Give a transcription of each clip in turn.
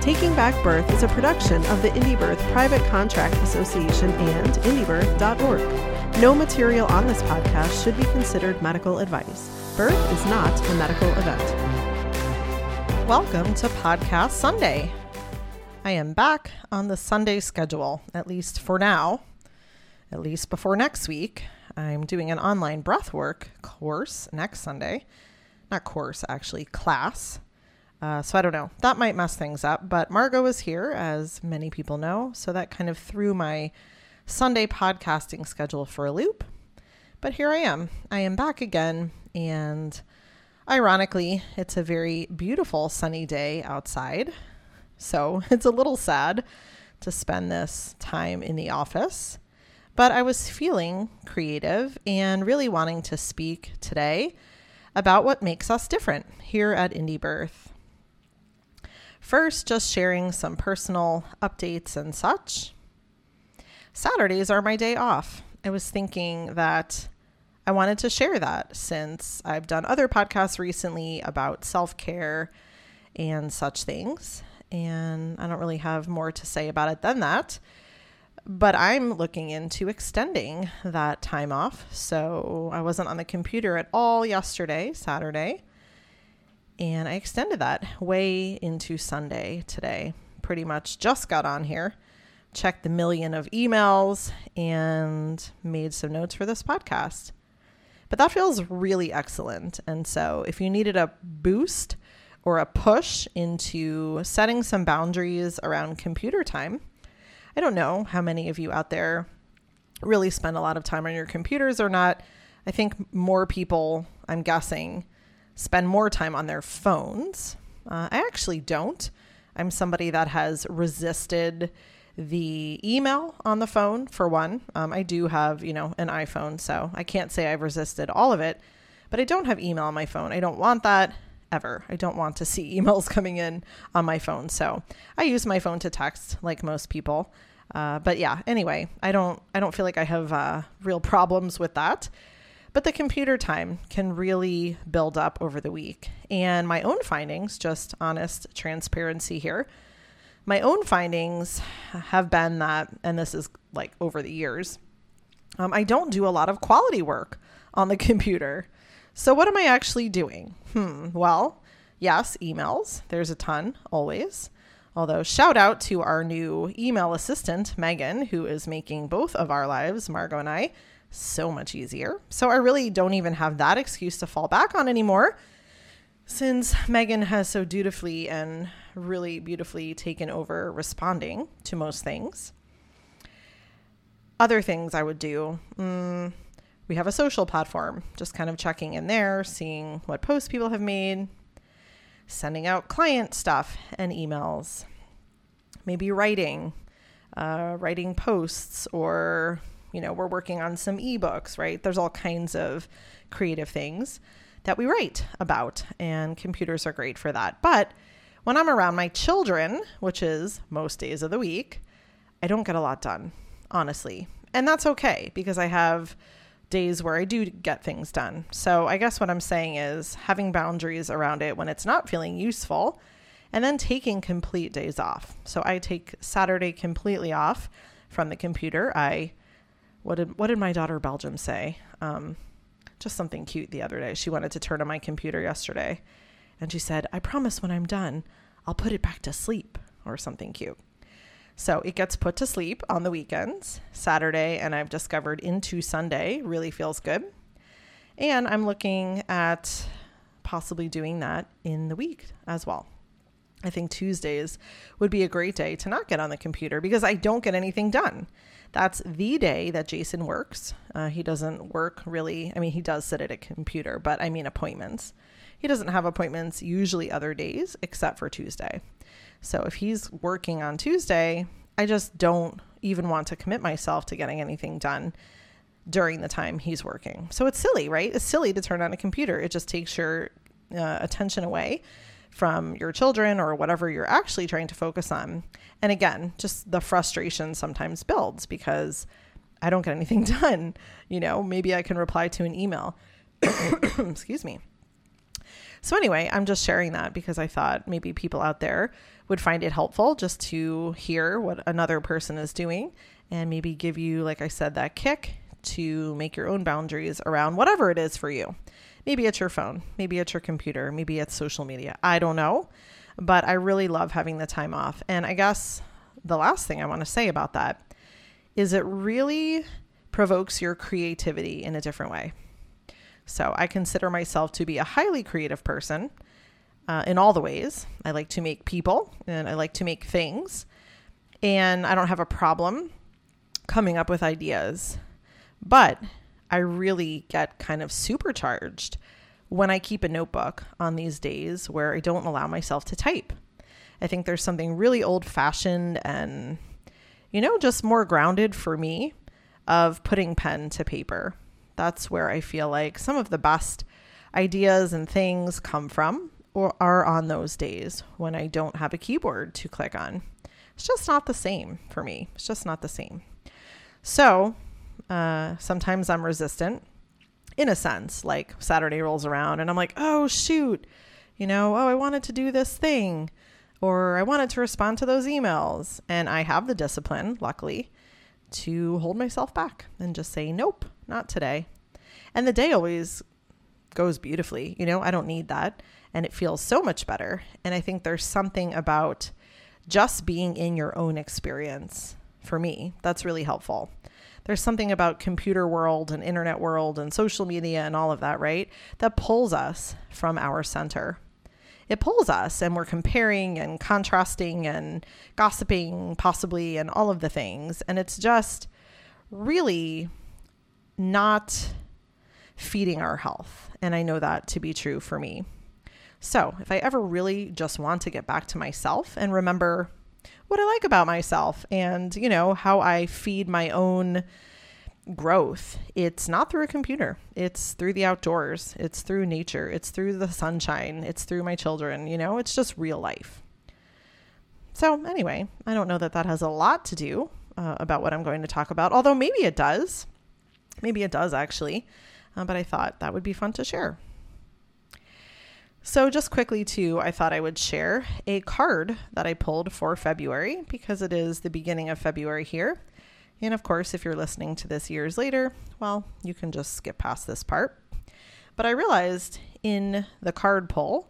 Taking Back Birth is a production of the Indie Birth Private Contract Association and indiebirth.org. No material on this podcast should be considered medical advice. Birth is not a medical event. Welcome to Podcast Sunday. I am back on the Sunday schedule, at least for now, at least before next week. I'm doing an online breathwork course next Sunday. Not course, actually, class uh, so I don't know. That might mess things up. But Margot was here, as many people know. So that kind of threw my Sunday podcasting schedule for a loop. But here I am. I am back again. And ironically, it's a very beautiful sunny day outside. So it's a little sad to spend this time in the office. But I was feeling creative and really wanting to speak today about what makes us different here at Indie Birth. First, just sharing some personal updates and such. Saturdays are my day off. I was thinking that I wanted to share that since I've done other podcasts recently about self care and such things. And I don't really have more to say about it than that. But I'm looking into extending that time off. So I wasn't on the computer at all yesterday, Saturday. And I extended that way into Sunday today. Pretty much just got on here, checked the million of emails, and made some notes for this podcast. But that feels really excellent. And so if you needed a boost or a push into setting some boundaries around computer time, I don't know how many of you out there really spend a lot of time on your computers or not. I think more people, I'm guessing, spend more time on their phones. Uh, I actually don't. I'm somebody that has resisted the email on the phone for one. Um, I do have, you know, an iPhone, so I can't say I've resisted all of it, but I don't have email on my phone. I don't want that ever. I don't want to see emails coming in on my phone. So I use my phone to text like most people. Uh, but yeah, anyway, I don't I don't feel like I have uh, real problems with that. But the computer time can really build up over the week. And my own findings, just honest transparency here, my own findings have been that, and this is like over the years, um, I don't do a lot of quality work on the computer. So, what am I actually doing? Hmm, well, yes, emails. There's a ton always. Although, shout out to our new email assistant, Megan, who is making both of our lives, Margot and I, so much easier. So I really don't even have that excuse to fall back on anymore since Megan has so dutifully and really beautifully taken over responding to most things. Other things I would do. Mm, we have a social platform, just kind of checking in there, seeing what posts people have made, sending out client stuff and emails, maybe writing, uh, writing posts or you know, we're working on some ebooks, right? There's all kinds of creative things that we write about, and computers are great for that. But when I'm around my children, which is most days of the week, I don't get a lot done, honestly. And that's okay because I have days where I do get things done. So I guess what I'm saying is having boundaries around it when it's not feeling useful and then taking complete days off. So I take Saturday completely off from the computer. I what did what did my daughter Belgium say? Um, just something cute the other day. She wanted to turn on my computer yesterday, and she said, "I promise when I'm done, I'll put it back to sleep," or something cute. So it gets put to sleep on the weekends, Saturday, and I've discovered into Sunday really feels good. And I'm looking at possibly doing that in the week as well. I think Tuesdays would be a great day to not get on the computer because I don't get anything done. That's the day that Jason works. Uh, he doesn't work really. I mean, he does sit at a computer, but I mean appointments. He doesn't have appointments usually other days except for Tuesday. So if he's working on Tuesday, I just don't even want to commit myself to getting anything done during the time he's working. So it's silly, right? It's silly to turn on a computer. It just takes your uh, attention away from your children or whatever you're actually trying to focus on. And again, just the frustration sometimes builds because I don't get anything done. You know, maybe I can reply to an email. Excuse me. So, anyway, I'm just sharing that because I thought maybe people out there would find it helpful just to hear what another person is doing and maybe give you, like I said, that kick to make your own boundaries around whatever it is for you. Maybe it's your phone, maybe it's your computer, maybe it's social media. I don't know. But I really love having the time off. And I guess the last thing I want to say about that is it really provokes your creativity in a different way. So I consider myself to be a highly creative person uh, in all the ways. I like to make people and I like to make things. And I don't have a problem coming up with ideas. But I really get kind of supercharged when I keep a notebook on these days where I don't allow myself to type. I think there's something really old fashioned and, you know, just more grounded for me of putting pen to paper. That's where I feel like some of the best ideas and things come from or are on those days when I don't have a keyboard to click on. It's just not the same for me. It's just not the same. So uh, sometimes I'm resistant in a sense. Like Saturday rolls around and I'm like, oh, shoot, you know, oh, I wanted to do this thing or I wanted to respond to those emails. And I have the discipline, luckily, to hold myself back and just say, nope, not today. And the day always goes beautifully. You know, I don't need that. And it feels so much better. And I think there's something about just being in your own experience for me that's really helpful there's something about computer world and internet world and social media and all of that, right? That pulls us from our center. It pulls us and we're comparing and contrasting and gossiping possibly and all of the things. And it's just really not feeding our health. And I know that to be true for me. So, if I ever really just want to get back to myself and remember what I like about myself and, you know, how I feed my own growth. It's not through a computer. It's through the outdoors. It's through nature. It's through the sunshine. It's through my children, you know, it's just real life. So, anyway, I don't know that that has a lot to do uh, about what I'm going to talk about, although maybe it does. Maybe it does actually. Uh, but I thought that would be fun to share. So, just quickly, too, I thought I would share a card that I pulled for February because it is the beginning of February here. And of course, if you're listening to this years later, well, you can just skip past this part. But I realized in the card pull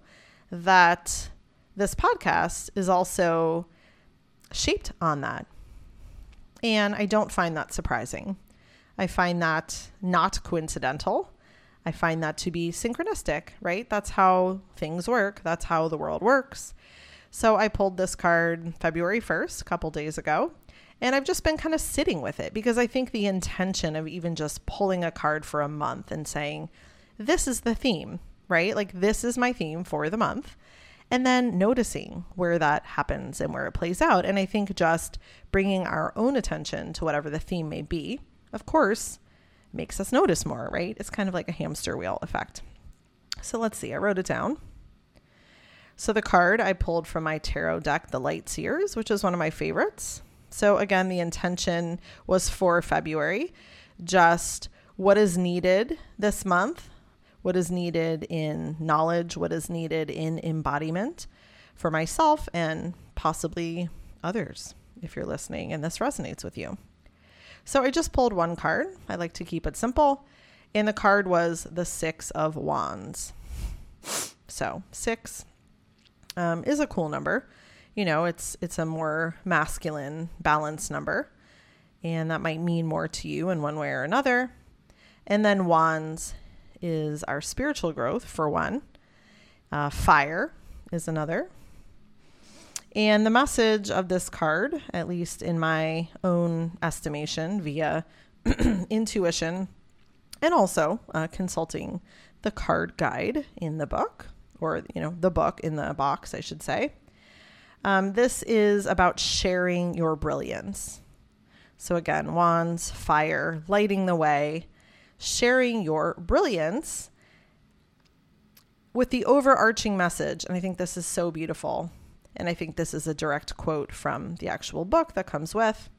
that this podcast is also shaped on that. And I don't find that surprising. I find that not coincidental. I find that to be synchronistic, right? That's how things work. That's how the world works. So I pulled this card February 1st, a couple days ago, and I've just been kind of sitting with it because I think the intention of even just pulling a card for a month and saying, this is the theme, right? Like, this is my theme for the month. And then noticing where that happens and where it plays out. And I think just bringing our own attention to whatever the theme may be, of course, makes us notice more, right? It's kind of like a hamster wheel effect. So let's see, I wrote it down. So the card I pulled from my tarot deck, the Light Seers, which is one of my favorites. So again, the intention was for February, just what is needed this month, what is needed in knowledge, what is needed in embodiment for myself and possibly others if you're listening and this resonates with you. So I just pulled one card. I like to keep it simple. And the card was the Six of Wands. So six um, is a cool number. You know, it's it's a more masculine, balanced number, and that might mean more to you in one way or another. And then wands is our spiritual growth for one. Uh, fire is another. And the message of this card, at least in my own estimation via intuition and also uh, consulting the card guide in the book, or, you know, the book in the box, I should say. Um, this is about sharing your brilliance. So, again, wands, fire, lighting the way, sharing your brilliance with the overarching message. And I think this is so beautiful. And I think this is a direct quote from the actual book that comes with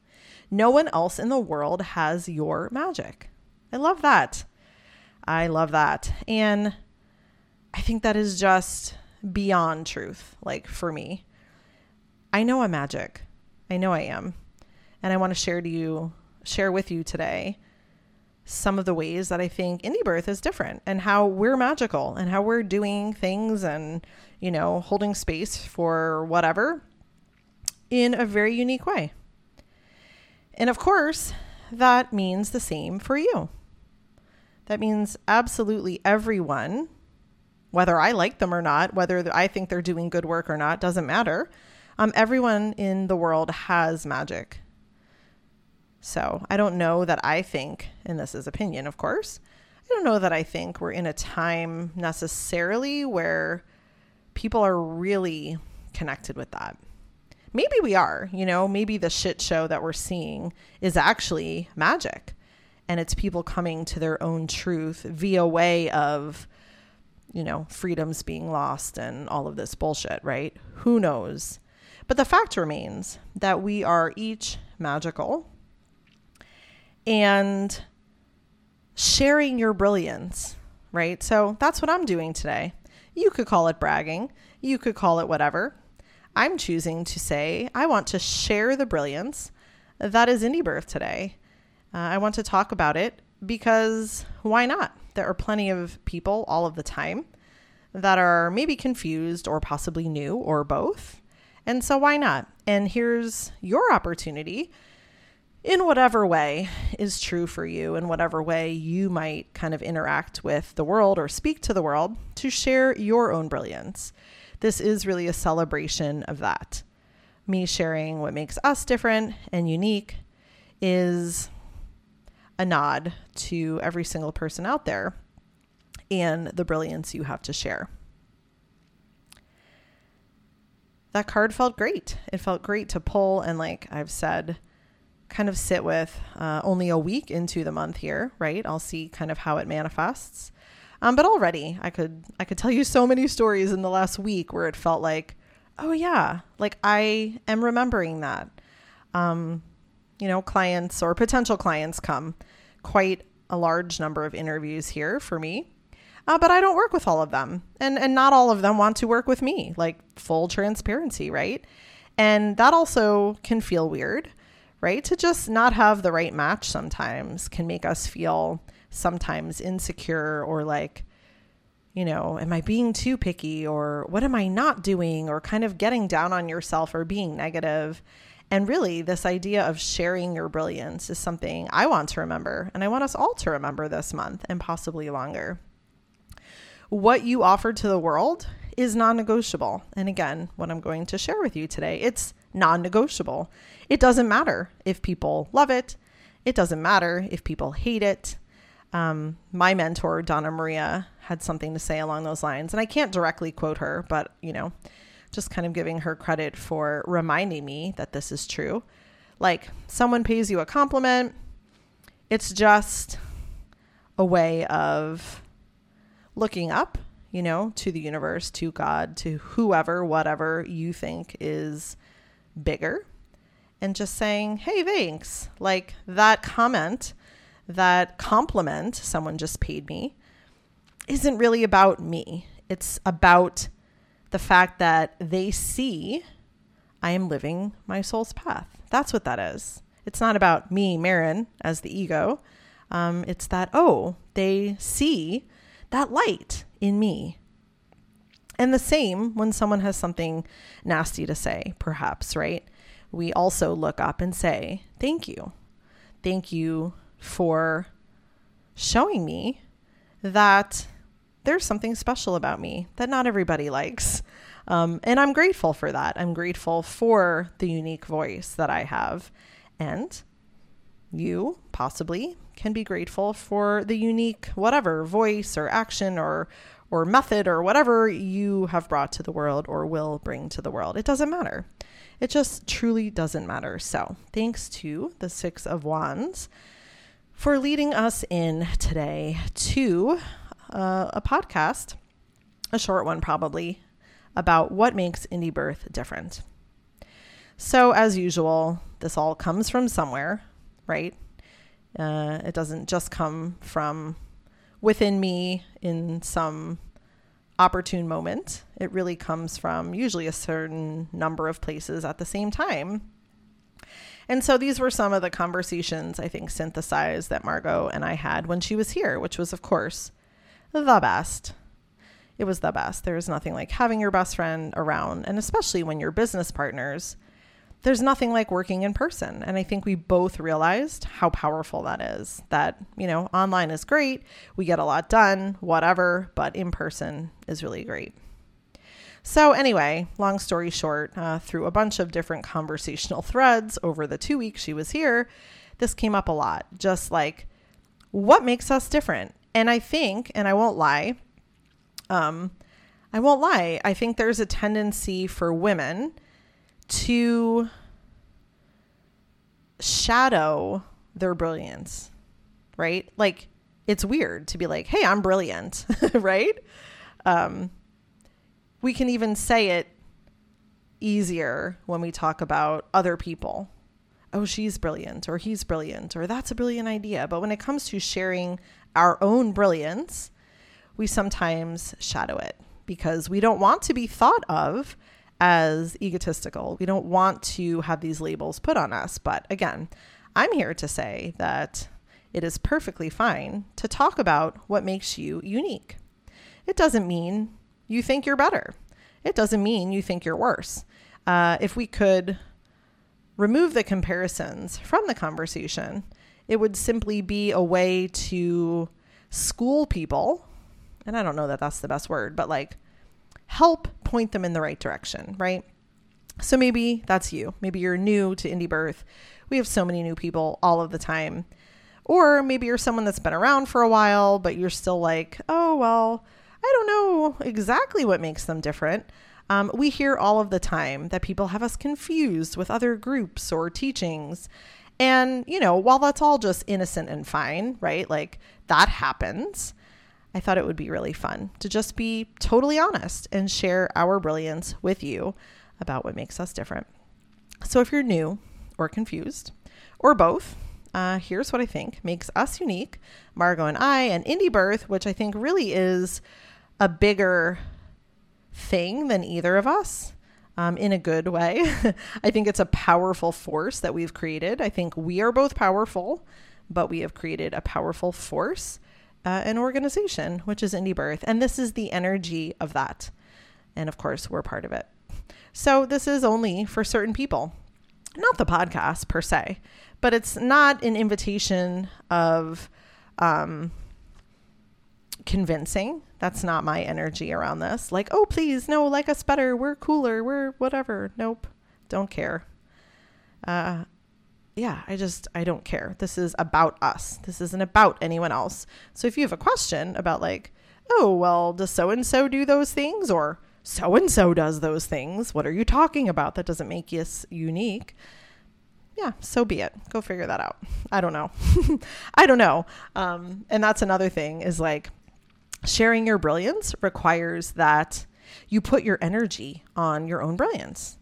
No one else in the world has your magic. I love that. I love that. And I think that is just beyond truth, like for me. I know I'm magic. I know I am. And I want to share to you, share with you today some of the ways that I think indie birth is different and how we're magical and how we're doing things and, you know, holding space for whatever in a very unique way. And of course, that means the same for you. That means absolutely everyone, whether I like them or not, whether I think they're doing good work or not, doesn't matter. Um, everyone in the world has magic. So I don't know that I think, and this is opinion, of course, I don't know that I think we're in a time necessarily where people are really connected with that. Maybe we are, you know, maybe the shit show that we're seeing is actually magic and it's people coming to their own truth via way of you know, freedoms being lost and all of this bullshit, right? Who knows? But the fact remains that we are each magical and sharing your brilliance, right? So that's what I'm doing today. You could call it bragging, you could call it whatever. I'm choosing to say, I want to share the brilliance that is Indie Birth today. Uh, I want to talk about it because why not? There are plenty of people all of the time that are maybe confused or possibly new or both. And so why not? And here's your opportunity in whatever way is true for you, in whatever way you might kind of interact with the world or speak to the world to share your own brilliance. This is really a celebration of that. Me sharing what makes us different and unique is a nod to every single person out there and the brilliance you have to share. That card felt great. It felt great to pull and, like I've said, kind of sit with uh, only a week into the month here, right? I'll see kind of how it manifests. Um, but already, I could I could tell you so many stories in the last week where it felt like, oh yeah, like I am remembering that. Um, you know, clients or potential clients come quite a large number of interviews here for me. Uh, but I don't work with all of them, and and not all of them want to work with me. Like full transparency, right? And that also can feel weird, right? To just not have the right match sometimes can make us feel sometimes insecure or like, you know, am I being too picky or what am I not doing or kind of getting down on yourself or being negative. And really, this idea of sharing your brilliance is something I want to remember, and I want us all to remember this month and possibly longer. What you offer to the world is non negotiable. And again, what I'm going to share with you today, it's non negotiable. It doesn't matter if people love it, it doesn't matter if people hate it. Um, my mentor, Donna Maria, had something to say along those lines. And I can't directly quote her, but, you know, just kind of giving her credit for reminding me that this is true. Like, someone pays you a compliment, it's just a way of looking up, you know, to the universe, to God, to whoever, whatever you think is bigger, and just saying, hey, thanks. Like that comment, that compliment someone just paid me isn't really about me. It's about the fact that they see I am living my soul's path. That's what that is. It's not about me, Maryn, as the ego. Um, it's that, oh, they see that light in me. And the same when someone has something nasty to say, perhaps, right? We also look up and say, Thank you. Thank you for showing me that there's something special about me that not everybody likes. Um, and I'm grateful for that. I'm grateful for the unique voice that I have. And you possibly can be grateful for the unique whatever voice or action or or method or whatever you have brought to the world or will bring to the world. It doesn't matter. It just truly doesn't matter. So, thanks to the Six of Wands for leading us in today to uh, a podcast, a short one probably, about what makes indie birth different. So, as usual, this all comes from somewhere, right? Uh, it doesn't just come from within me in some opportune moment. It really comes from usually a certain number of places at the same time. And so these were some of the conversations I think synthesized that Margot and I had when she was here, which was, of course, the best. It was the best. There is nothing like having your best friend around, and especially when you're business partners there's nothing like working in person. And I think we both realized how powerful that is. That, you know, online is great, we get a lot done, whatever, but in person is really great. So, anyway, long story short, uh, through a bunch of different conversational threads over the two weeks she was here, this came up a lot. Just like, what makes us different? And I think, and I won't lie, um, I won't lie, I think there's a tendency for women to shadow their brilliance, right? Like it's weird to be like, "Hey, I'm brilliant," right? Um, we can even say it easier when we talk about other people. Oh, she's brilliant, or he's brilliant, or that's a brilliant idea. But when it comes to sharing our own brilliance, we sometimes shadow it because we don't want to be thought of as egotistical. We don't want to have these labels put on us. But again, I'm here to say that it is perfectly fine to talk about what makes you unique. It doesn't mean you think you're better, it doesn't mean you think you're worse. Uh, if we could remove the comparisons from the conversation, it would simply be a way to school people. And I don't know that that's the best word, but like help point them in the right direction, right? So maybe that's you. Maybe you're new to indie birth. We have so many new people all of the time. Or maybe you're someone that's been around for a while, but you're still like, oh, well, I don't know exactly what makes them different. Um, we hear all of the time that people have us confused with other groups or teachings. And, you know, while that's all just innocent and fine, right? Like that happens. I thought it would be really fun to just be totally honest and share our brilliance with you about what makes us different. So, if you're new or confused, or both, uh, here's what I think makes us unique Margot and I, and Indie Birth, which I think really is a bigger thing than either of us. Um, in a good way. I think it's a powerful force that we've created. I think we are both powerful, but we have created a powerful force uh, an organization, which is Indie Birth. And this is the energy of that. And of course, we're part of it. So this is only for certain people, not the podcast per se, but it's not an invitation of um, convincing. That's not my energy around this. Like, oh, please, no, like us better. We're cooler. We're whatever. Nope. Don't care. Uh, yeah, I just, I don't care. This is about us. This isn't about anyone else. So if you have a question about, like, oh, well, does so and so do those things? Or so and so does those things. What are you talking about? That doesn't make us unique. Yeah, so be it. Go figure that out. I don't know. I don't know. Um, and that's another thing is like sharing your brilliance requires that you put your energy on your own brilliance.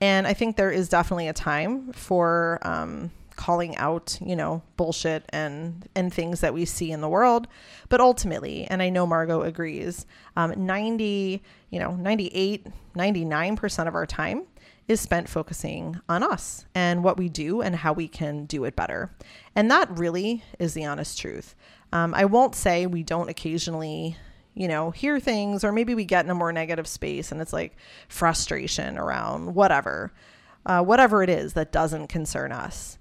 And I think there is definitely a time for um, calling out, you know, bullshit and and things that we see in the world. But ultimately, and I know Margot agrees, um, 90, you know, 98, 99% of our time is spent focusing on us and what we do and how we can do it better. And that really is the honest truth. Um, I won't say we don't occasionally you know, hear things, or maybe we get in a more negative space and it's like frustration around whatever, uh, whatever it is that doesn't concern us.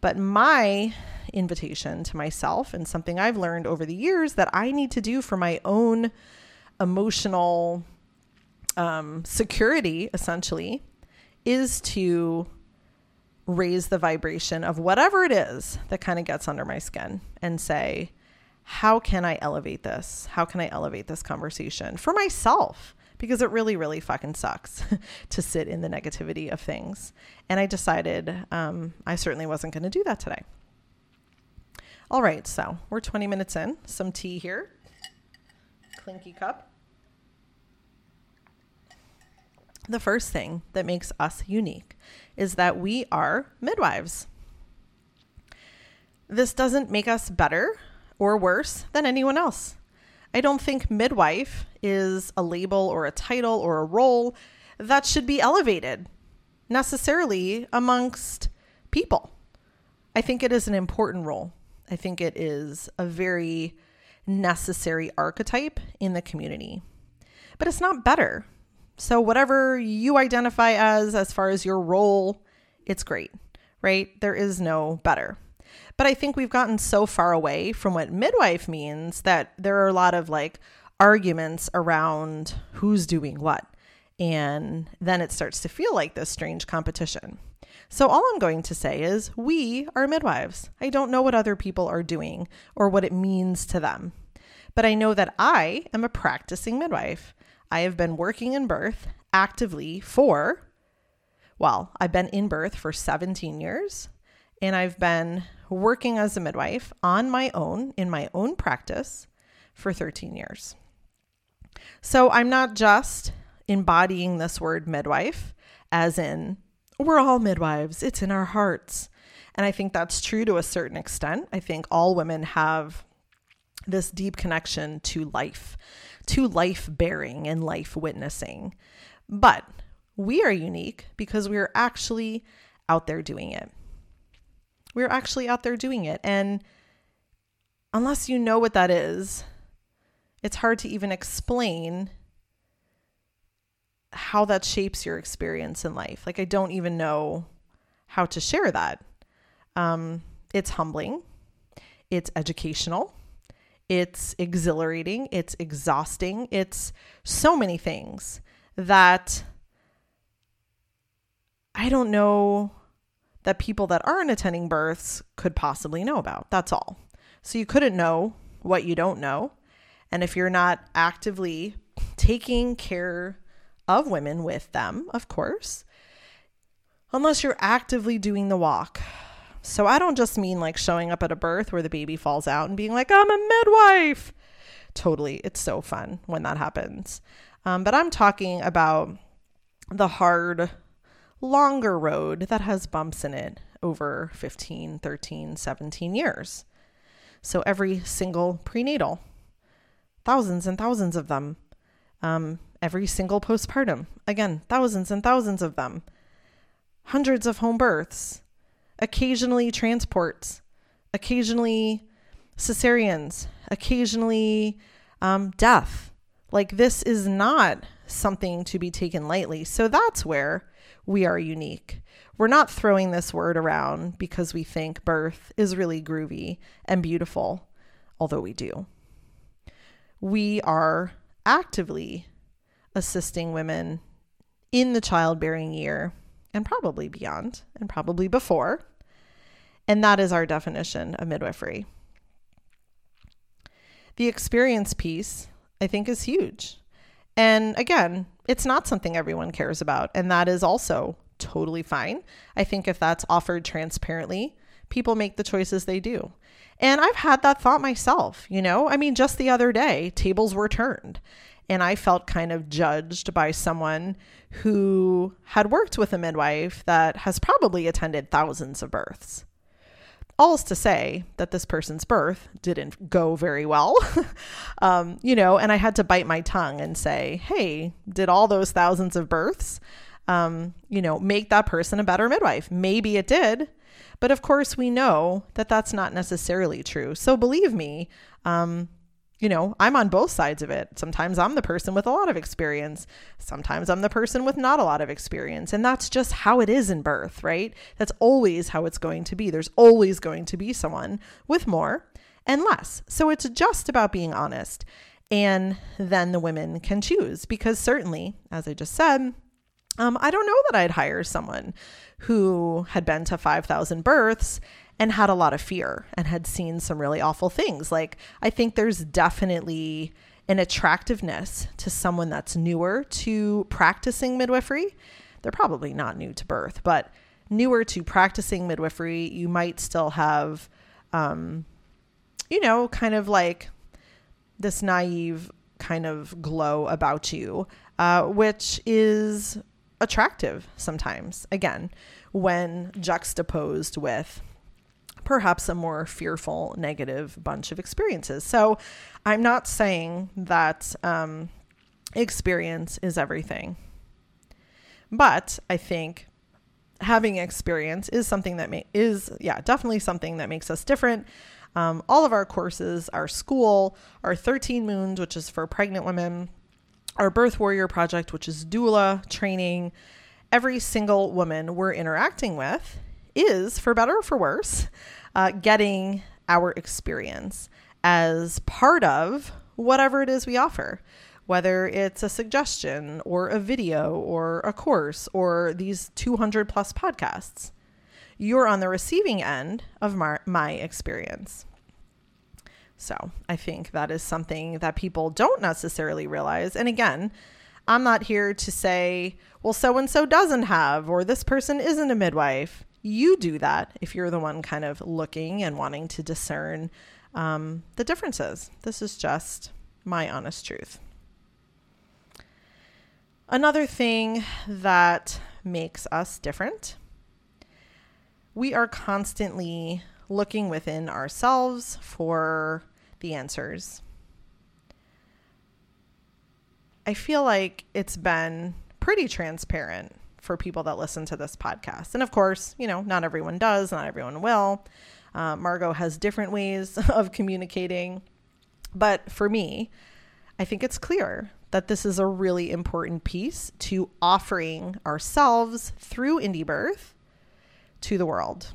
But my invitation to myself and something I've learned over the years that I need to do for my own emotional um, security, essentially, is to raise the vibration of whatever it is that kind of gets under my skin and say, how can I elevate this? How can I elevate this conversation for myself? because it really, really fucking sucks to sit in the negativity of things. And I decided um, I certainly wasn't going to do that today. All right, so we're 20 minutes in. Some tea here. Clinky cup. The first thing that makes us unique is that we are midwives. This doesn't make us better or worse than anyone else. I don't think midwife is a label or a title or a role that should be elevated necessarily amongst people. I think it is an important role. I think it is a very necessary archetype in the community. But it's not better. So, whatever you identify as, as far as your role, it's great, right? There is no better. But I think we've gotten so far away from what midwife means that there are a lot of like arguments around who's doing what. And then it starts to feel like this strange competition. So, all I'm going to say is we are midwives. I don't know what other people are doing or what it means to them, but I know that I am a practicing midwife. I have been working in birth actively for, well, I've been in birth for 17 years, and I've been working as a midwife on my own in my own practice for 13 years. So, I'm not just embodying this word midwife as in we're all midwives, it's in our hearts. And I think that's true to a certain extent. I think all women have this deep connection to life, to life bearing and life witnessing. But we are unique because we are actually out there doing it. We're actually out there doing it. And unless you know what that is, it's hard to even explain how that shapes your experience in life. Like, I don't even know how to share that. Um, it's humbling, it's educational, it's exhilarating, it's exhausting, it's so many things that I don't know that people that aren't attending births could possibly know about. That's all. So you couldn't know what you don't know. And if you're not actively taking care of women with them, of course, unless you're actively doing the walk. So I don't just mean like showing up at a birth where the baby falls out and being like, I'm a midwife. Totally. It's so fun when that happens. Um, but I'm talking about the hard, longer road that has bumps in it over 15, 13, 17 years. So every single prenatal, thousands and thousands of them. Um, every single postpartum. Again, thousands and thousands of them. Hundreds of home births, occasionally transports, occasionally cesareans, occasionally um, death. Like, this is not something to be taken lightly. So, that's where we are unique. We're not throwing this word around because we think birth is really groovy and beautiful, although we do. We are actively assisting women in the childbearing year and probably beyond and probably before. And that is our definition of midwifery. The experience piece, I think, is huge. And again, it's not something everyone cares about. And that is also totally fine. I think if that's offered transparently, people make the choices they do. And I've had that thought myself, you know? I mean, just the other day, tables were turned and I felt kind of judged by someone who had worked with a midwife that has probably attended thousands of births. All is to say that this person's birth didn't go very well, um, you know, and I had to bite my tongue and say, hey, did all those thousands of births, um, you know, make that person a better midwife? Maybe it did. But of course, we know that that's not necessarily true. So believe me, um, you know, I'm on both sides of it. Sometimes I'm the person with a lot of experience. Sometimes I'm the person with not a lot of experience. And that's just how it is in birth, right? That's always how it's going to be. There's always going to be someone with more and less. So it's just about being honest. And then the women can choose because certainly, as I just said, um, I don't know that I'd hire someone who had been to 5,000 births and had a lot of fear and had seen some really awful things. Like, I think there's definitely an attractiveness to someone that's newer to practicing midwifery. They're probably not new to birth, but newer to practicing midwifery, you might still have, um, you know, kind of like this naive kind of glow about you, uh, which is attractive sometimes, again, when juxtaposed with perhaps a more fearful, negative bunch of experiences. So I'm not saying that um, experience is everything, but I think having experience is something that may, is yeah definitely something that makes us different. Um, all of our courses, our school, our 13 moons, which is for pregnant women, our birth warrior project, which is doula training, every single woman we're interacting with is, for better or for worse, uh, getting our experience as part of whatever it is we offer, whether it's a suggestion or a video or a course or these 200 plus podcasts. You're on the receiving end of my, my experience. So I think that is something that people don't necessarily realize. And again, I'm not here to say, well, so and so doesn't have, or this person isn't a midwife. You do that if you're the one kind of looking and wanting to discern um, the differences. This is just my honest truth. Another thing that makes us different, we are constantly looking within ourselves for the answers. I feel like it's been pretty transparent for people that listen to this podcast. And of course, you know, not everyone does, not everyone will. Uh, Margot has different ways of communicating. But for me, I think it's clear that this is a really important piece to offering ourselves through indie birth to the world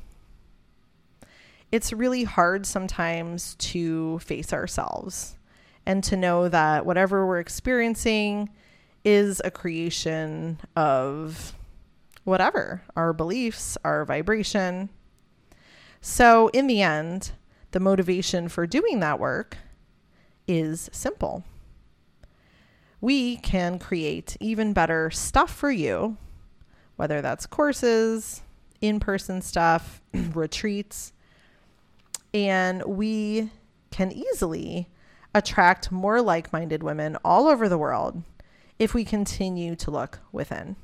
it's really hard sometimes to face ourselves and to know that whatever we're experiencing is a creation of whatever our beliefs, our vibration. So, in the end, the motivation for doing that work is simple. We can create even better stuff for you, whether that's courses, in person stuff, retreats, and we can easily attract more like minded women all over the world if we continue to look within.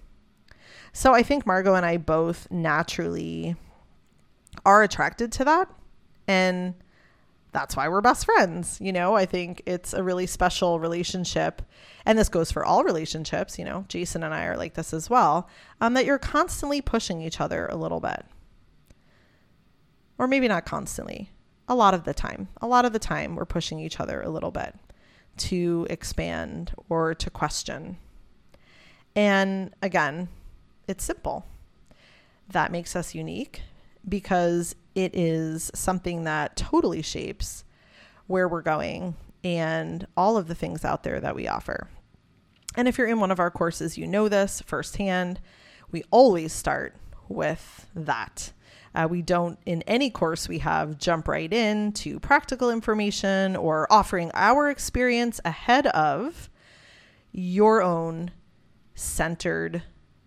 So I think Margot and I both naturally are attracted to that. And that's why we're best friends. You know, I think it's a really special relationship. And this goes for all relationships. You know, Jason and I are like this as well, um, that you're constantly pushing each other a little bit. Or maybe not constantly, a lot of the time. A lot of the time, we're pushing each other a little bit to expand or to question. And again, it's simple. That makes us unique because it is something that totally shapes where we're going and all of the things out there that we offer. And if you're in one of our courses, you know this firsthand. We always start with that. Uh, we don't, in any course we have, jump right in to practical information or offering our experience ahead of your own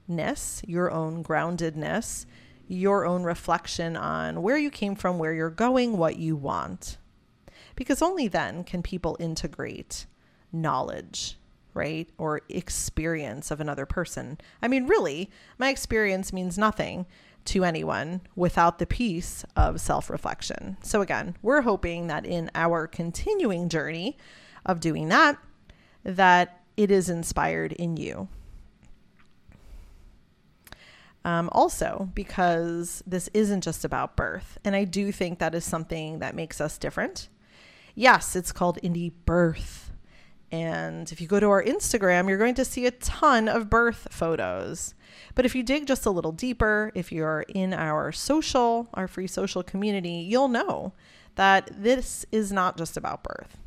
centeredness, your own groundedness, your own reflection on where you came from, where you're going, what you want. Because only then can people integrate knowledge right? Or experience of another person. I mean, really, my experience means nothing to anyone without the piece of self reflection. So, again, we're hoping that in our continuing journey of doing that, that it is inspired in you. Um, also, because this isn't just about birth, and I do think that is something that makes us different. Yes, it's called indie birth. And if you go to our Instagram, you're going to see a ton of birth photos. But if you dig just a little deeper, if you're in our social, our free social community, you'll know that this is not just about birth,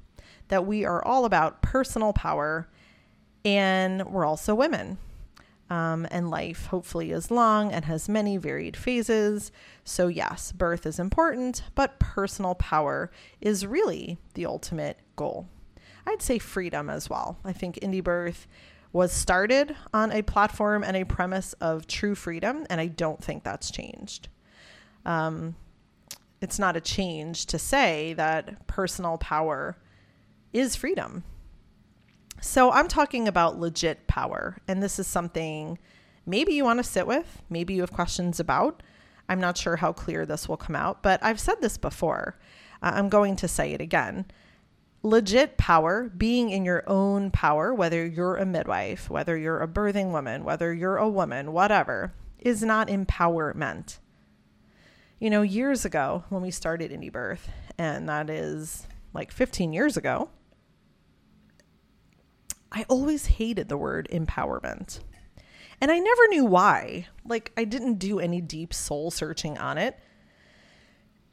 that we are all about personal power and we're also women. Um, and life hopefully is long and has many varied phases. So, yes, birth is important, but personal power is really the ultimate goal. I'd say freedom as well. I think Indie Birth was started on a platform and a premise of true freedom, and I don't think that's changed. Um, it's not a change to say that personal power is freedom. So I'm talking about legit power, and this is something maybe you want to sit with, maybe you have questions about. I'm not sure how clear this will come out, but I've said this before. Uh, I'm going to say it again legit power, being in your own power, whether you're a midwife, whether you're a birthing woman, whether you're a woman, whatever, is not empowerment. You know, years ago when we started Indie Birth, and that is like 15 years ago, I always hated the word empowerment. And I never knew why. Like, I didn't do any deep soul searching on it.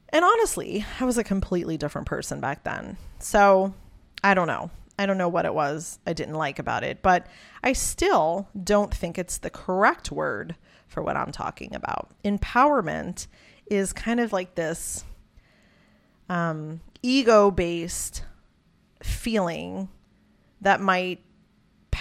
And honestly, I was a completely different person back then. So I don't know. I don't know what it was I didn't like about it, but I still don't think it's the correct word for what I'm talking about. Empowerment is kind of like this um, ego based feeling that might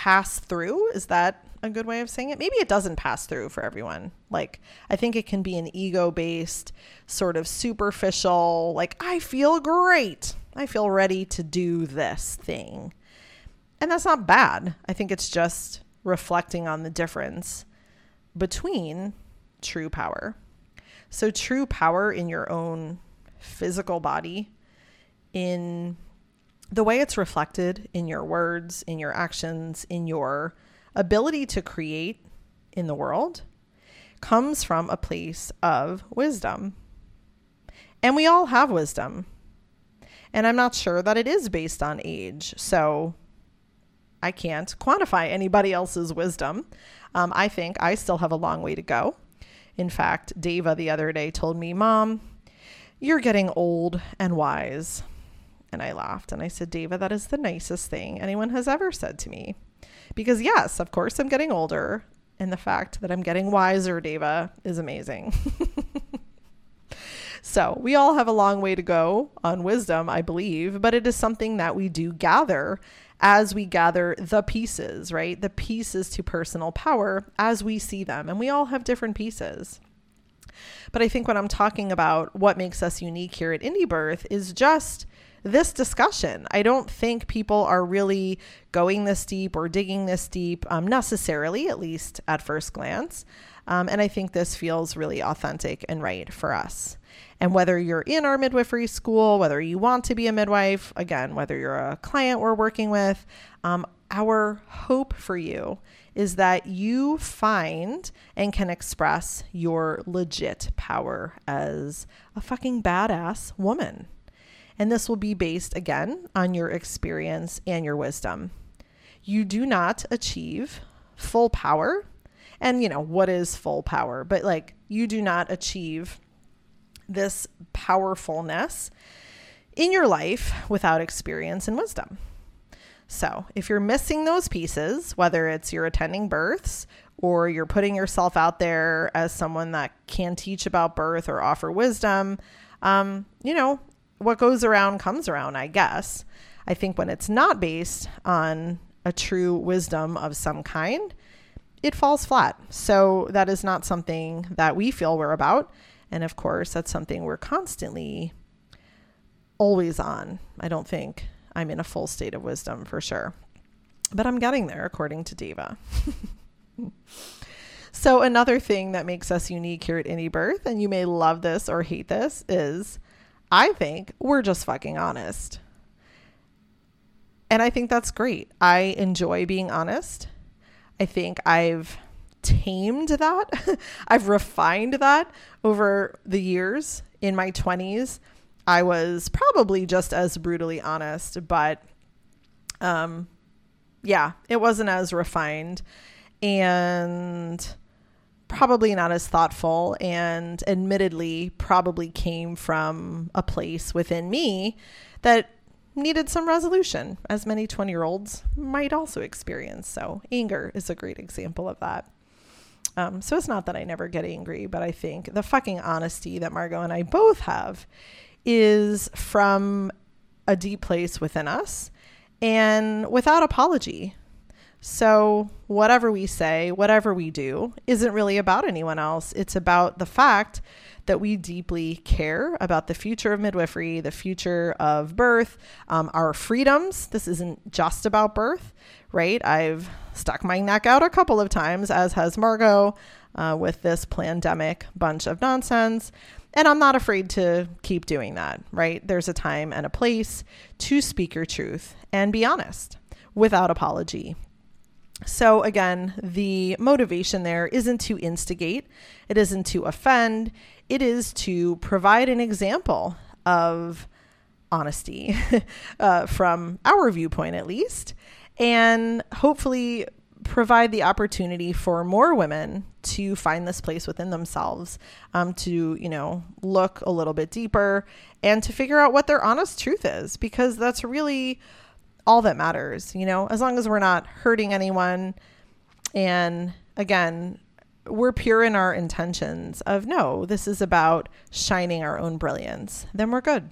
pass through. Is that a good way of saying it. Maybe it doesn't pass through for everyone. Like, I think it can be an ego based, sort of superficial, like, I feel great. I feel ready to do this thing. And that's not bad. I think it's just reflecting on the difference between true power. So, true power in your own physical body, in the way it's reflected in your words, in your actions, in your ability to create in the world comes from a place of wisdom. And we all have wisdom. And I'm not sure that it is based on age. So I can't quantify anybody else's wisdom. Um, I think I still have a long way to go. In fact, Dava the other day told me, Mom, you're getting old and wise. And I laughed and I said, Dava, that is the nicest thing anyone has ever said to me. Because, yes, of course, I'm getting older. And the fact that I'm getting wiser, Dava, is amazing. so, we all have a long way to go on wisdom, I believe, but it is something that we do gather as we gather the pieces, right? The pieces to personal power as we see them. And we all have different pieces. But I think when I'm talking about what makes us unique here at Indie Birth is just this discussion. I don't think people are really going this deep or digging this deep um, necessarily, at least at first glance. Um, and I think this feels really authentic and right for us. And whether you're in our midwifery school, whether you want to be a midwife, again, whether you're a client we're working with, um, our hope for you is that you find and can express your legit power as a fucking badass woman. And this will be based again on your experience and your wisdom. You do not achieve full power. And, you know, what is full power? But like, you do not achieve this powerfulness in your life without experience and wisdom. So, if you're missing those pieces, whether it's you're attending births or you're putting yourself out there as someone that can teach about birth or offer wisdom, um, you know, what goes around comes around, I guess. I think when it's not based on a true wisdom of some kind, it falls flat. So that is not something that we feel we're about. And of course, that's something we're constantly always on. I don't think I'm in a full state of wisdom for sure. But I'm getting there, according to Dava. so, another thing that makes us unique here at Indie Birth, and you may love this or hate this, is I think we're just fucking honest. And I think that's great. I enjoy being honest. I think I've tamed that. I've refined that over the years. In my 20s, I was probably just as brutally honest, but um yeah, it wasn't as refined and probably not as thoughtful and admittedly probably came from a place within me that needed some resolution, as many 20 year olds might also experience. So, anger is a great example of that. Um, so, it's not that I never get angry, but I think the fucking honesty that Margo and I both have is from a deep place within us. and without apology. So, whatever we say, whatever we do, isn't really about anyone else. It's about the fact that we deeply care about the future of midwifery, the future of birth, um, our freedoms. This isn't just about birth, right? I've stuck my neck out a couple of times, as has Margo, uh, with this pandemic bunch of nonsense. And I'm not afraid to keep doing that, right? There's a time and a place to speak your truth and be honest without apology. So, again, the motivation there isn't to instigate, it isn't to offend, it is to provide an example of honesty uh, from our viewpoint, at least, and hopefully provide the opportunity for more women to find this place within themselves, um, to, you know, look a little bit deeper and to figure out what their honest truth is, because that's really all that matters, you know, as long as we're not hurting anyone. And again, we're pure in our intentions of no, this is about shining our own brilliance, then we're good.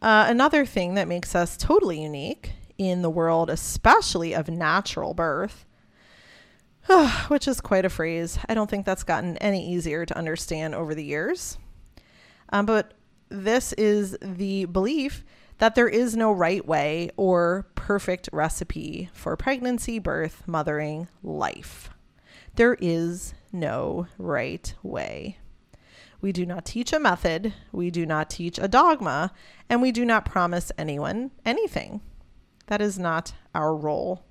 Uh, another thing that makes us totally unique in the world, especially of natural birth, which is quite a phrase. I don't think that's gotten any easier to understand over the years. Um, but this is the belief that there is no right way or perfect recipe for pregnancy, birth, mothering, life. There is no right way. We do not teach a method, we do not teach a dogma, and we do not promise anyone anything. That is not our role.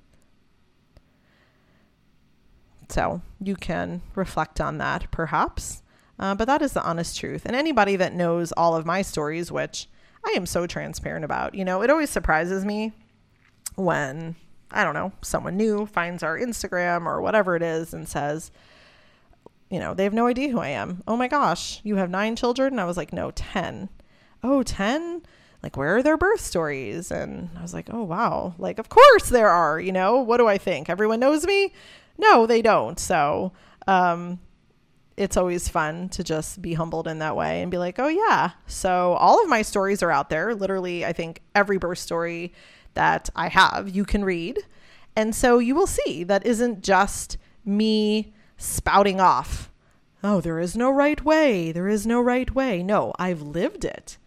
So you can reflect on that perhaps. Uh, but that is the honest truth. And anybody that knows all of my stories, which I am so transparent about. You know, it always surprises me when, I don't know, someone new finds our Instagram or whatever it is and says, you know, they have no idea who I am. Oh my gosh, you have nine children? And I was like, no, 10. Oh, 10? Like, where are their birth stories? And I was like, oh, wow. Like, of course there are, you know, what do I think? Everyone knows me? No, they don't. So, um, it's always fun to just be humbled in that way and be like, oh, yeah. So all of my stories are out there. Literally, I think every birth story that I have, you can read. And so you will see that isn't just me spouting off, oh, there is no right way. There is no right way. No, I've lived it.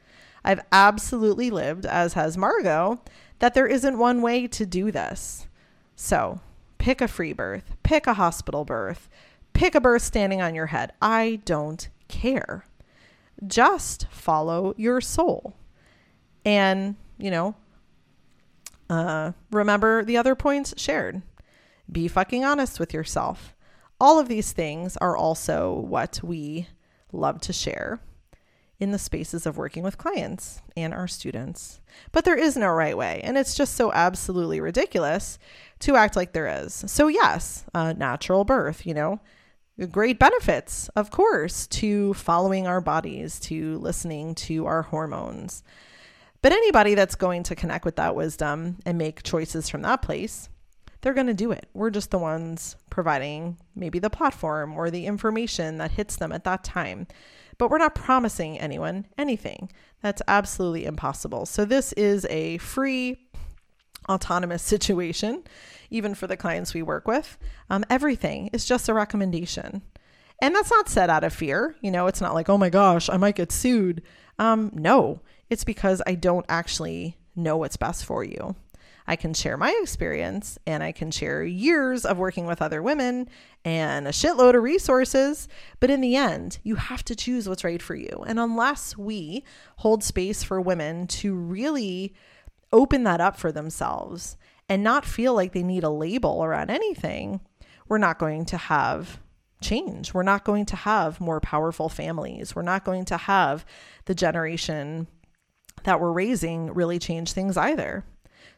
I've absolutely lived, as has Margo, that there isn't one way to do this. So pick a free birth, pick a hospital birth pick a birth standing on your head. I don't care. Just follow your soul. And, you know, uh, remember the other points shared. Be fucking honest with yourself. All of these things are also what we love to share in the spaces of working with clients and our students. But there is no right way. And it's just so absolutely ridiculous to act like there is. So, yes, uh, natural birth, you know, great benefits, of course, to following our bodies, to listening to our hormones. But anybody that's going to connect with that wisdom and make choices from that place, they're going to do it. We're just the ones providing maybe the platform or the information that hits them at that time. But we're not promising anyone anything. That's absolutely impossible. So, this is a free, autonomous situation even for the clients we work with. Um, everything is just a recommendation. And that's not said out of fear. You know, it's not like, oh my gosh, I might get sued. Um, no, it's because I don't actually know what's best for you. I can share my experience and I can share years of working with other women and a shitload of resources. But in the end, you have to choose what's right for you. And unless we hold space for women to really open that up for themselves and not feel like they need a label around anything, we're not going to have change. We're not going to have more powerful families. We're not going to have the generation that we're raising really change things either.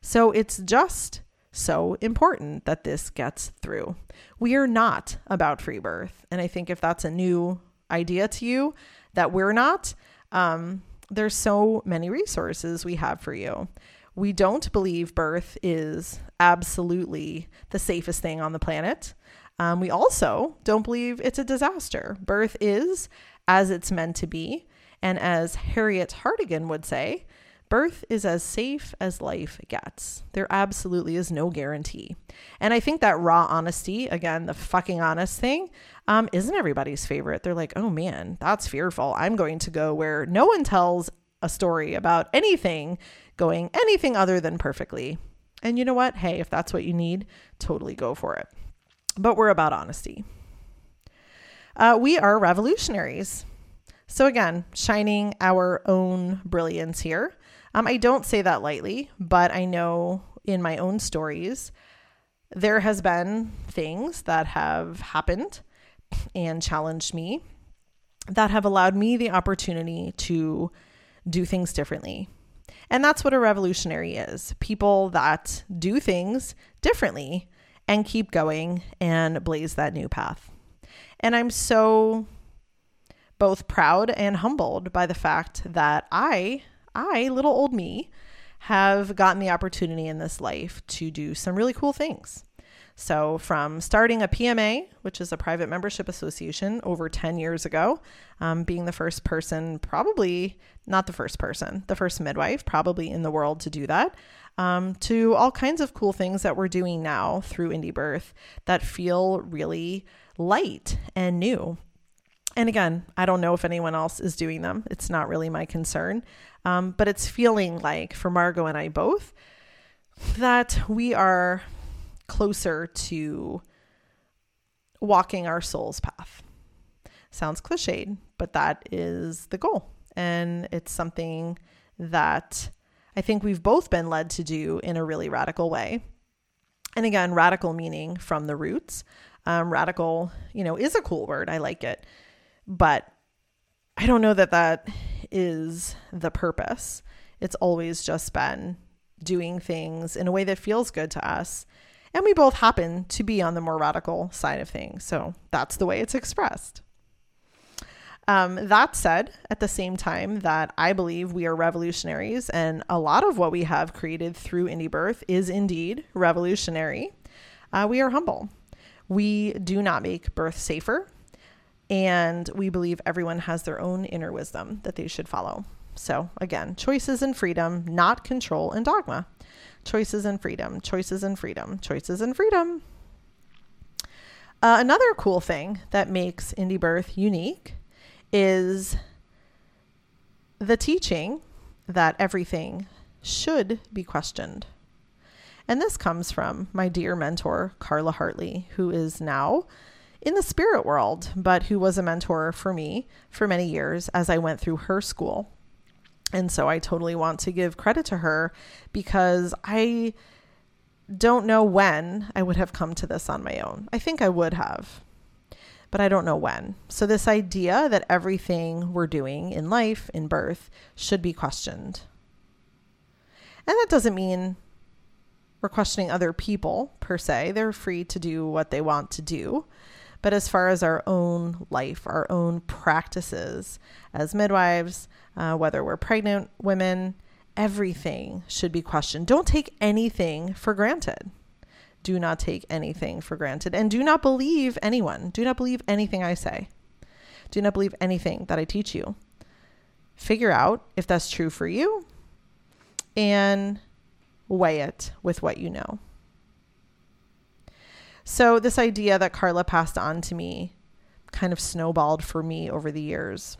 So it's just so important that this gets through. We are not about free birth. And I think if that's a new idea to you that we're not, um, there's so many resources we have for you. We don't believe birth is absolutely the safest thing on the planet. Um, we also don't believe it's a disaster. Birth is as it's meant to be. And as Harriet Hartigan would say, birth is as safe as life gets. There absolutely is no guarantee. And I think that raw honesty, again, the fucking honest thing, um, isn't everybody's favorite. They're like, oh man, that's fearful. I'm going to go where no one tells a story about anything going anything other than perfectly. And you know what? Hey, if that's what you need, totally go for it. But we're about honesty. Uh, we are revolutionaries. So, again, shining our own brilliance here. Um, I don't say that lightly, but I know in my own stories, there has been things that have happened and challenged me that have allowed me the opportunity to do things differently. And that's what a revolutionary is people that do things differently and keep going and blaze that new path. And I'm so both proud and humbled by the fact that I, I, little old me, have gotten the opportunity in this life to do some really cool things. So, from starting a PMA, which is a private membership association, over 10 years ago, um, being the first person, probably not the first person, the first midwife, probably in the world to do that, um, to all kinds of cool things that we're doing now through Indie Birth that feel really light and new. And again, I don't know if anyone else is doing them. It's not really my concern. Um, but it's feeling like, for Margo and I both, that we are closer to walking our soul's path. Sounds cliched, but that is the goal. And it's something that I think we've both been led to do in a really radical way. And again, radical meaning from the roots. Um, radical, you know, is a cool word. I like it. But I don't know that that is the purpose. It's always just been doing things in a way that feels good to us. And we both happen to be on the more radical side of things. So that's the way it's expressed. Um, that said, at the same time that I believe we are revolutionaries, and a lot of what we have created through Indie Birth is indeed revolutionary, uh, we are humble. We do not make birth safer, and we believe everyone has their own inner wisdom that they should follow. So, again, choices and freedom, not control and dogma. Choices and freedom, choices and freedom, choices and freedom. Uh, another cool thing that makes Indie Birth unique is the teaching that everything should be questioned. And this comes from my dear mentor, Carla Hartley, who is now in the spirit world, but who was a mentor for me for many years as I went through her school. And so I totally want to give credit to her because I don't know when I would have come to this on my own. I think I would have but I don't know when. So, this idea that everything we're doing in life, in birth, should be questioned. And that doesn't mean we're questioning other people per se. They're free to do what they want to do. But as far as our own life, our own practices as midwives, uh, whether we're pregnant women, everything should be questioned. Don't take anything for granted do not take anything for granted and do not believe anyone. Do not believe anything I say. Do not believe anything that I teach you. Figure out if that's true for you and weigh it with what you know. So, this idea that Carla passed on to me kind of snowballed for me over the years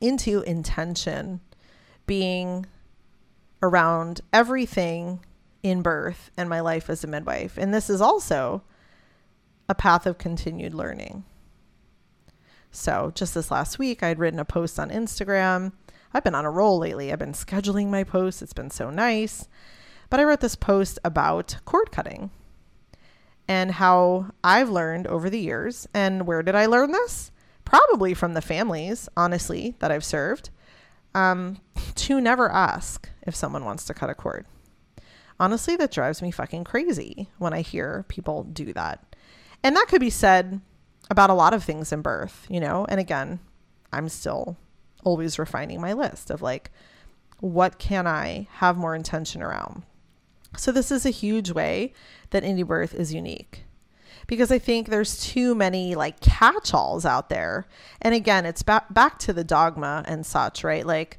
into intention being around everything in birth and my life as a midwife. And this is also a path of continued learning. So, just this last week, I'd written a post on Instagram. I've been on a roll lately. I've been scheduling my posts, it's been so nice. But I wrote this post about cord cutting and how I've learned over the years. And where did I learn this? Probably from the families, honestly, that I've served, um, to never ask if someone wants to cut a cord honestly, that drives me fucking crazy when I hear people do that. And that could be said about a lot of things in birth, you know? And again, I'm still always refining my list of like, what can I have more intention around? So, this is a huge way that indie birth is unique because I think there's too many like catch alls out there. And again, it's back, back to the dogma and such, right? Like,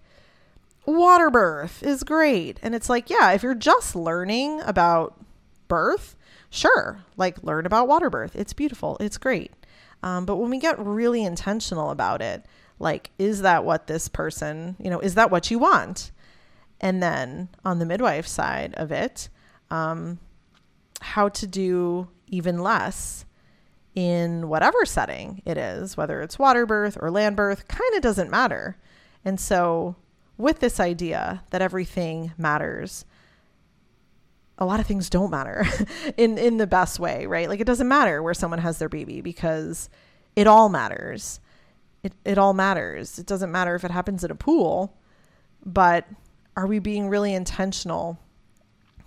water birth is great. And it's like, yeah, if you're just learning about birth, sure, like learn about water birth. It's beautiful, it's great. Um, but when we get really intentional about it, like, is that what this person, you know, is that what you want? And then on the midwife side of it, um, how to do even less in whatever setting it is, whether it's water birth or land birth, kind of doesn't matter. And so, with this idea that everything matters, a lot of things don't matter in in the best way, right? Like it doesn't matter where someone has their baby because it all matters. It it all matters. It doesn't matter if it happens in a pool, but are we being really intentional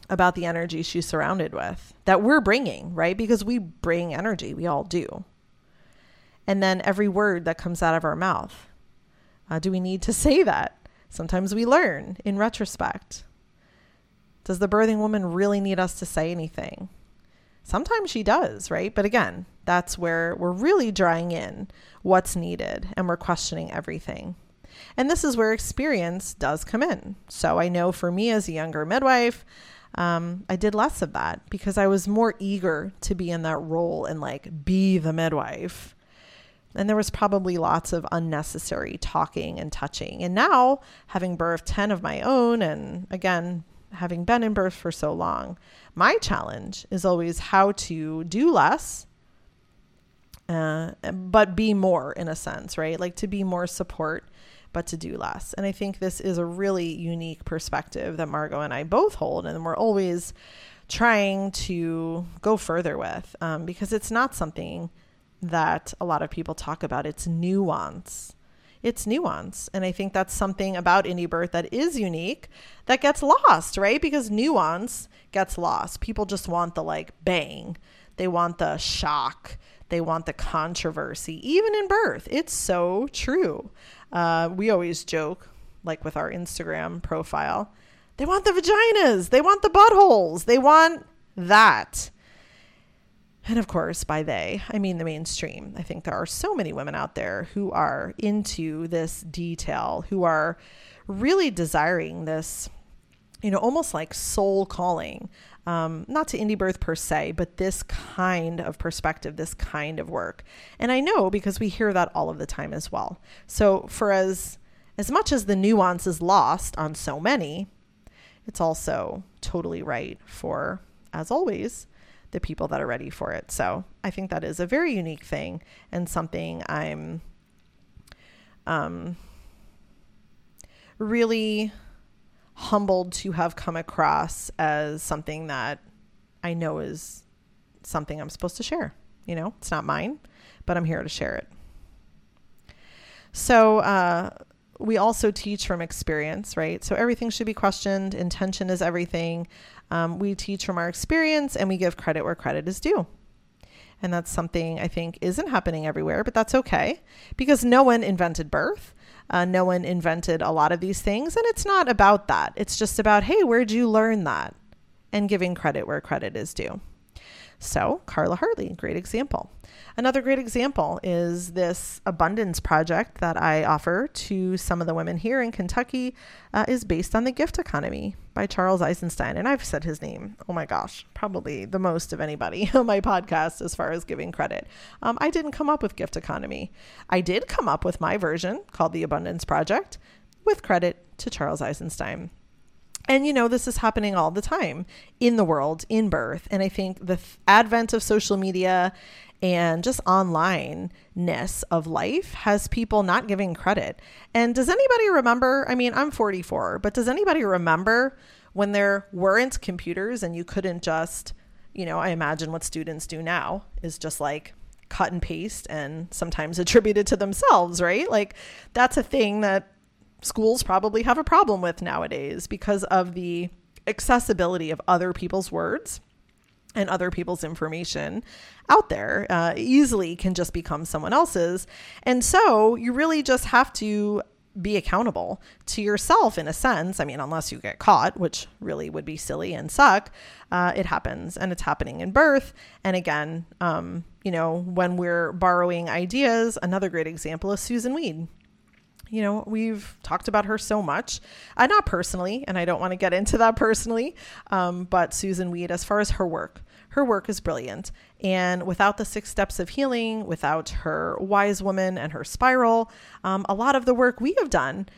about the energy she's surrounded with that we're bringing, right? Because we bring energy, we all do. And then every word that comes out of our mouth, uh, do we need to say that? Sometimes we learn in retrospect. Does the birthing woman really need us to say anything? Sometimes she does, right? But again, that's where we're really drawing in what's needed and we're questioning everything. And this is where experience does come in. So I know for me as a younger midwife, um, I did less of that because I was more eager to be in that role and like be the midwife. And there was probably lots of unnecessary talking and touching. And now, having birthed 10 of my own, and again, having been in birth for so long, my challenge is always how to do less, uh, but be more in a sense, right? Like to be more support but to do less. And I think this is a really unique perspective that Margo and I both hold, and we're always trying to go further with um, because it's not something that a lot of people talk about. It's nuance. It's nuance. And I think that's something about indie birth that is unique that gets lost, right? Because nuance gets lost. People just want the like bang, they want the shock, they want the controversy, even in birth. It's so true. Uh, we always joke, like with our Instagram profile, they want the vaginas, they want the buttholes, they want that. And of course, by they, I mean the mainstream. I think there are so many women out there who are into this detail, who are really desiring this, you know, almost like soul calling um, not to indie birth per se, but this kind of perspective, this kind of work. And I know because we hear that all of the time as well. So for as as much as the nuance is lost on so many, it's also totally right for, as always, the people that are ready for it. So I think that is a very unique thing and something I'm um, really humbled to have come across as something that I know is something I'm supposed to share. You know, it's not mine, but I'm here to share it. So, uh, we also teach from experience, right? So everything should be questioned. Intention is everything. Um, we teach from our experience and we give credit where credit is due. And that's something I think isn't happening everywhere, but that's okay because no one invented birth. Uh, no one invented a lot of these things. And it's not about that. It's just about, hey, where'd you learn that? And giving credit where credit is due. So, Carla Hartley, great example. Another great example is this abundance project that I offer to some of the women here in Kentucky uh, is based on the gift economy by Charles Eisenstein. And I've said his name, oh my gosh, probably the most of anybody on my podcast as far as giving credit. Um, I didn't come up with gift economy. I did come up with my version called the Abundance Project with credit to Charles Eisenstein. And you know, this is happening all the time in the world, in birth. And I think the th- advent of social media and just onlineness of life has people not giving credit. And does anybody remember? I mean, I'm 44, but does anybody remember when there weren't computers and you couldn't just, you know, I imagine what students do now is just like cut and paste and sometimes attributed to themselves, right? Like that's a thing that schools probably have a problem with nowadays because of the accessibility of other people's words and other people's information out there uh, easily can just become someone else's. And so you really just have to be accountable to yourself in a sense. I mean, unless you get caught, which really would be silly and suck, uh, it happens and it's happening in birth. And again, um, you know, when we're borrowing ideas, another great example is Susun Weed you know, we've talked about her so much, uh, not personally, and I don't want to get into that personally, um, but Susun Weed, as far as her work, her work is brilliant. And without the six steps of healing, without her wise woman and her spiral, um, a lot of the work we have done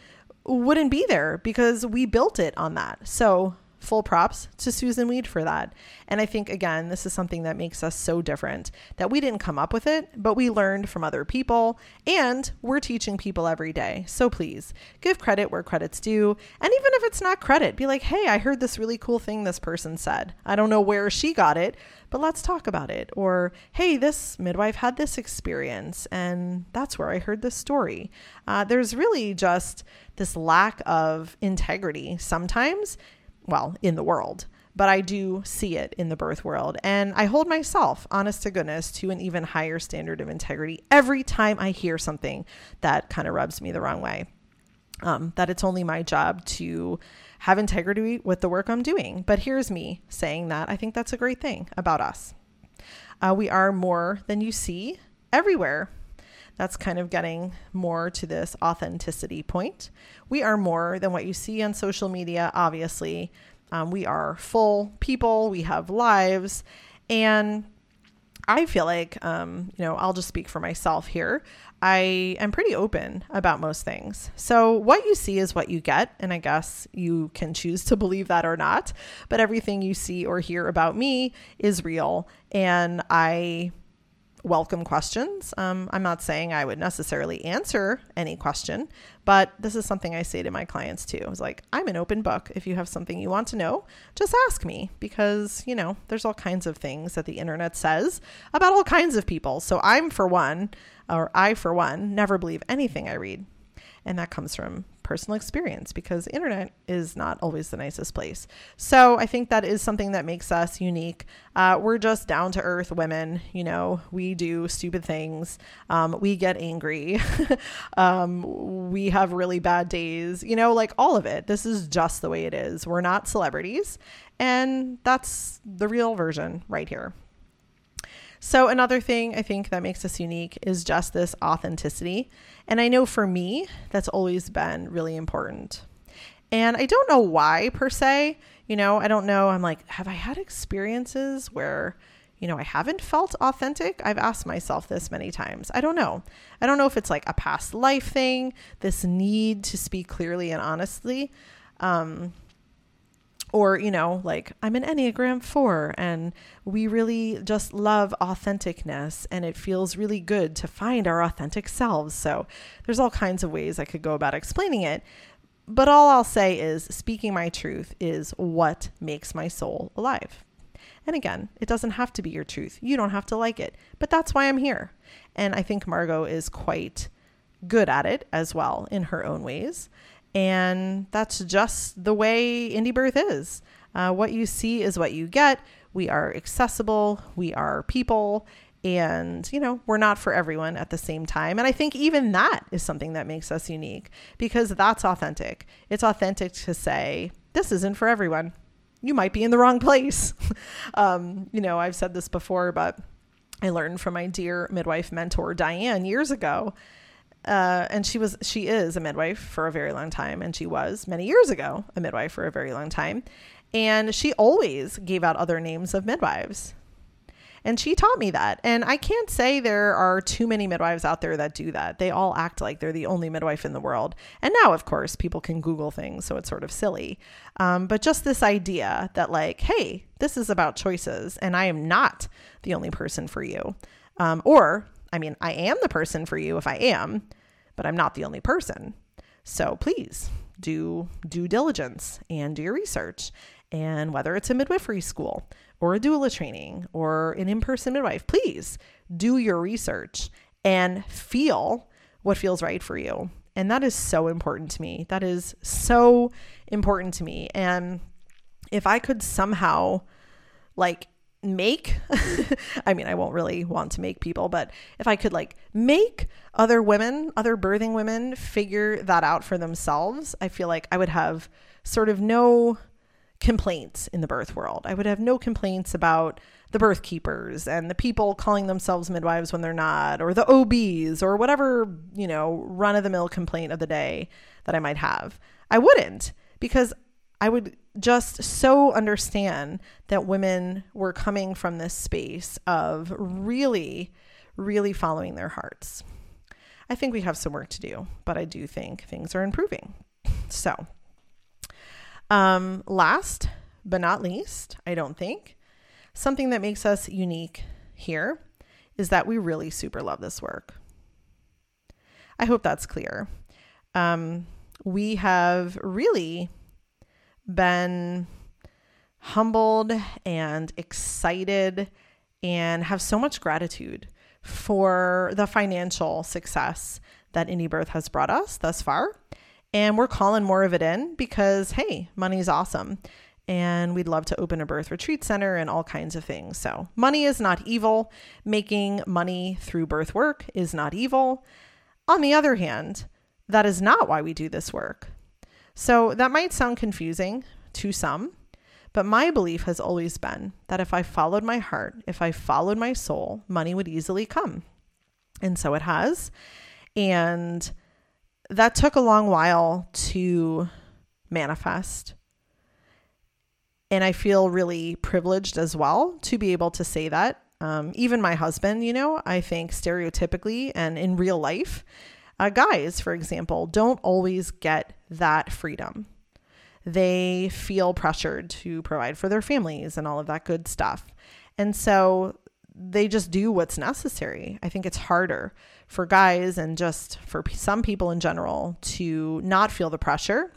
wouldn't be there because we built it on that. So full props to Susun Weed for that. And I think, again, this is something that makes us so different that we didn't come up with it, but we learned from other people and we're teaching people every day. So please give credit where credit's due. And even if it's not credit, be like, hey, I heard this really cool thing this person said. I don't know where she got it, but let's talk about it. Or, hey, this midwife had this experience and that's where I heard this story. Uh, there's really just this lack of integrity sometimes well, in the world, but I do see it in the birth world. And I hold myself, honest to goodness, to an even higher standard of integrity every time I hear something that kind of rubs me the wrong way. Um, that it's only my job to have integrity with the work I'm doing. But here's me saying that I think that's a great thing about us. Uh, we are more than you see everywhere. That's kind of getting more to this authenticity point. We are more than what you see on social media, obviously. Um, we are full people, we have lives. And I feel like, um, you know, I'll just speak for myself here. I am pretty open about most things. So, what you see is what you get. And I guess you can choose to believe that or not. But everything you see or hear about me is real. And I welcome questions. Um, I'm not saying I would necessarily answer any question, but this is something I say to my clients too. It's like, I'm an open book. If you have something you want to know, just ask me because, you know, there's all kinds of things that the internet says about all kinds of people. So I'm, for one, or I, for one, never believe anything I read. And that comes from personal experience because the internet is not always the nicest place. So I think that is something that makes us unique. Uh, we're just down to earth women. You know, we do stupid things. Um, we get angry. um, we have really bad days. You know, like all of it. This is just the way it is. We're not celebrities. And that's the real version right here. So, another thing I think that makes us unique is just this authenticity. And I know for me, that's always been really important. And I don't know why per se. You know, I don't know. I'm like, have I had experiences where, you know, I haven't felt authentic? I've asked myself this many times. I don't know. I don't know if it's like a past life thing, this need to speak clearly and honestly. Um, or you know like i'm an enneagram 4 and we really just love authenticness and it feels really good to find our authentic selves so there's all kinds of ways i could go about explaining it but all i'll say is speaking my truth is what makes my soul alive and again, it doesn't have to be your truth. You don't have to like it, but that's why I'm here. And I think Margo is quite good at it as well in her own ways. And that's just the way indie birth is. Uh, what you see is what you get. We are accessible, we are people, and you know we're not for everyone at the same time. And i think even that is something that makes us unique because that's authentic. It's authentic to say this isn't for everyone. You might be in the wrong place. Um, you know i've said this before but i learned from my dear midwife mentor diane years ago uh, and she was she is a midwife for a very long time and she was many years ago a midwife for a very long time. And she always gave out other names of midwives. And she taught me that. And i can't say there are too many midwives out there that do that. They all act like they're the only midwife in the world. And now of course people can google things so it's sort of silly. Um, but just this idea that like hey this is about choices and i am not the only person for you. Um, or I mean, I am the person for you if I am, but I'm not the only person. So please do due diligence and do your research. And whether it's a midwifery school or a doula training or an in person midwife, please do your research and feel what feels right for you. And that is so important to me. That is so important to me. And if I could somehow like make i mean i won't really want to make people but if i could like make other women other birthing women figure that out for themselves i feel like i would have sort of no complaints in the birth world. I would have no complaints about the birth keepers and the people calling themselves midwives when they're not, or the OBs, or whatever, you know, run of the mill complaint of the day that I might have. I wouldn't because I would just so understand that women were coming from this space of really, really following their hearts. I think we have some work to do, but I do think things are improving. So, um, last but not least, I don't think, something that makes us unique here is that we really super love this work. I hope that's clear. Um, we have really been humbled and excited and have so much gratitude for the financial success that Indie Birth has brought us thus far. And we're calling more of it in because, hey, money's awesome. And we'd love to open a birth retreat center and all kinds of things. So, money is not evil. Making money through birth work is not evil. On the other hand, that is not why we do this work. So, that might sound confusing to some, but my belief has always been that if I followed my heart, if I followed my soul, money would easily come. And so it has. And that took a long while to manifest. And I feel really privileged as well to be able to say that. Um, even my husband, you know, I think stereotypically and in real life, uh, guys, for example, don't always get that freedom they feel pressured to provide for their families and all of that good stuff. And so they just do what's necessary. I think it's harder for guys and just for some people in general to not feel the pressure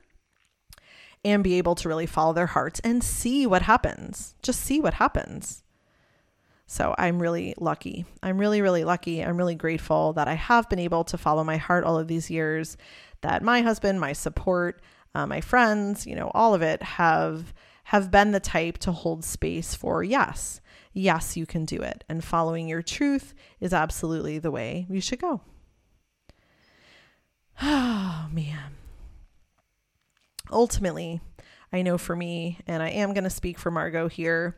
and be able to really follow their hearts and see what happens. Just see what happens. So I'm really lucky. I'm really, really lucky. I'm really grateful that I have been able to follow my heart all of these years, that my husband, my support, uh, my friends, you know, all of it have have been the type to hold space for yes, yes, you can do it, and following your truth is absolutely the way you should go. Oh man. Ultimately, I know for me, and I am going to speak for Margo here.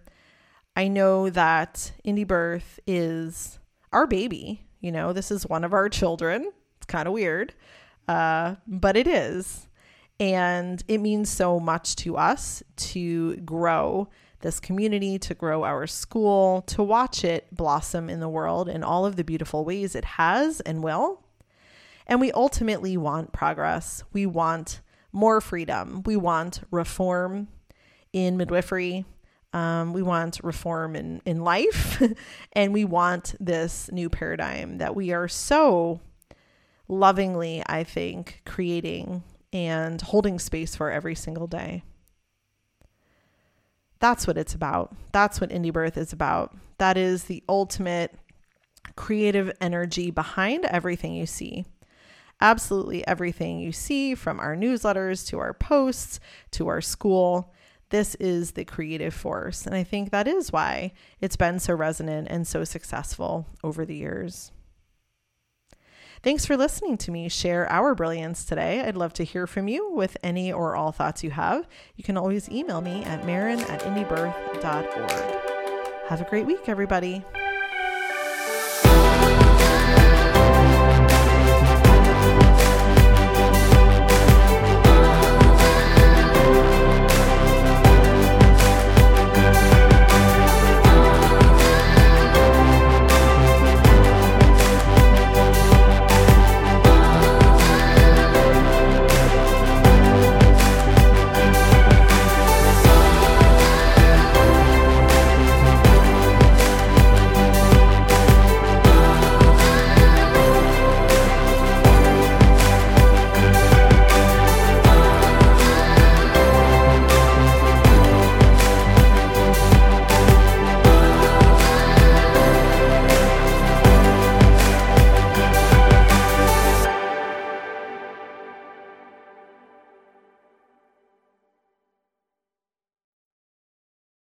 I know that Indie Birth is our baby. You know, this is one of our children. It's kind of weird, uh, but it is. And it means so much to us to grow this community, to grow our school, to watch it blossom in the world in all of the beautiful ways it has and will. And we ultimately want progress. We want more freedom. We want reform in midwifery. Um, we want reform in, in life. and we want this new paradigm that we are so lovingly, I think, creating and holding space for every single day. That's what it's about. That's what Indie Birth is about. That is the ultimate creative energy behind everything you see. Absolutely everything you see from our newsletters to our posts to our school. This is the creative force. And I think that is why it's been so resonant and so successful over the years. Thanks for listening to me share our brilliance today. I'd love to hear from you with any or all thoughts you have. You can always email me at maryn at indiebirth.org. Have a great week, everybody.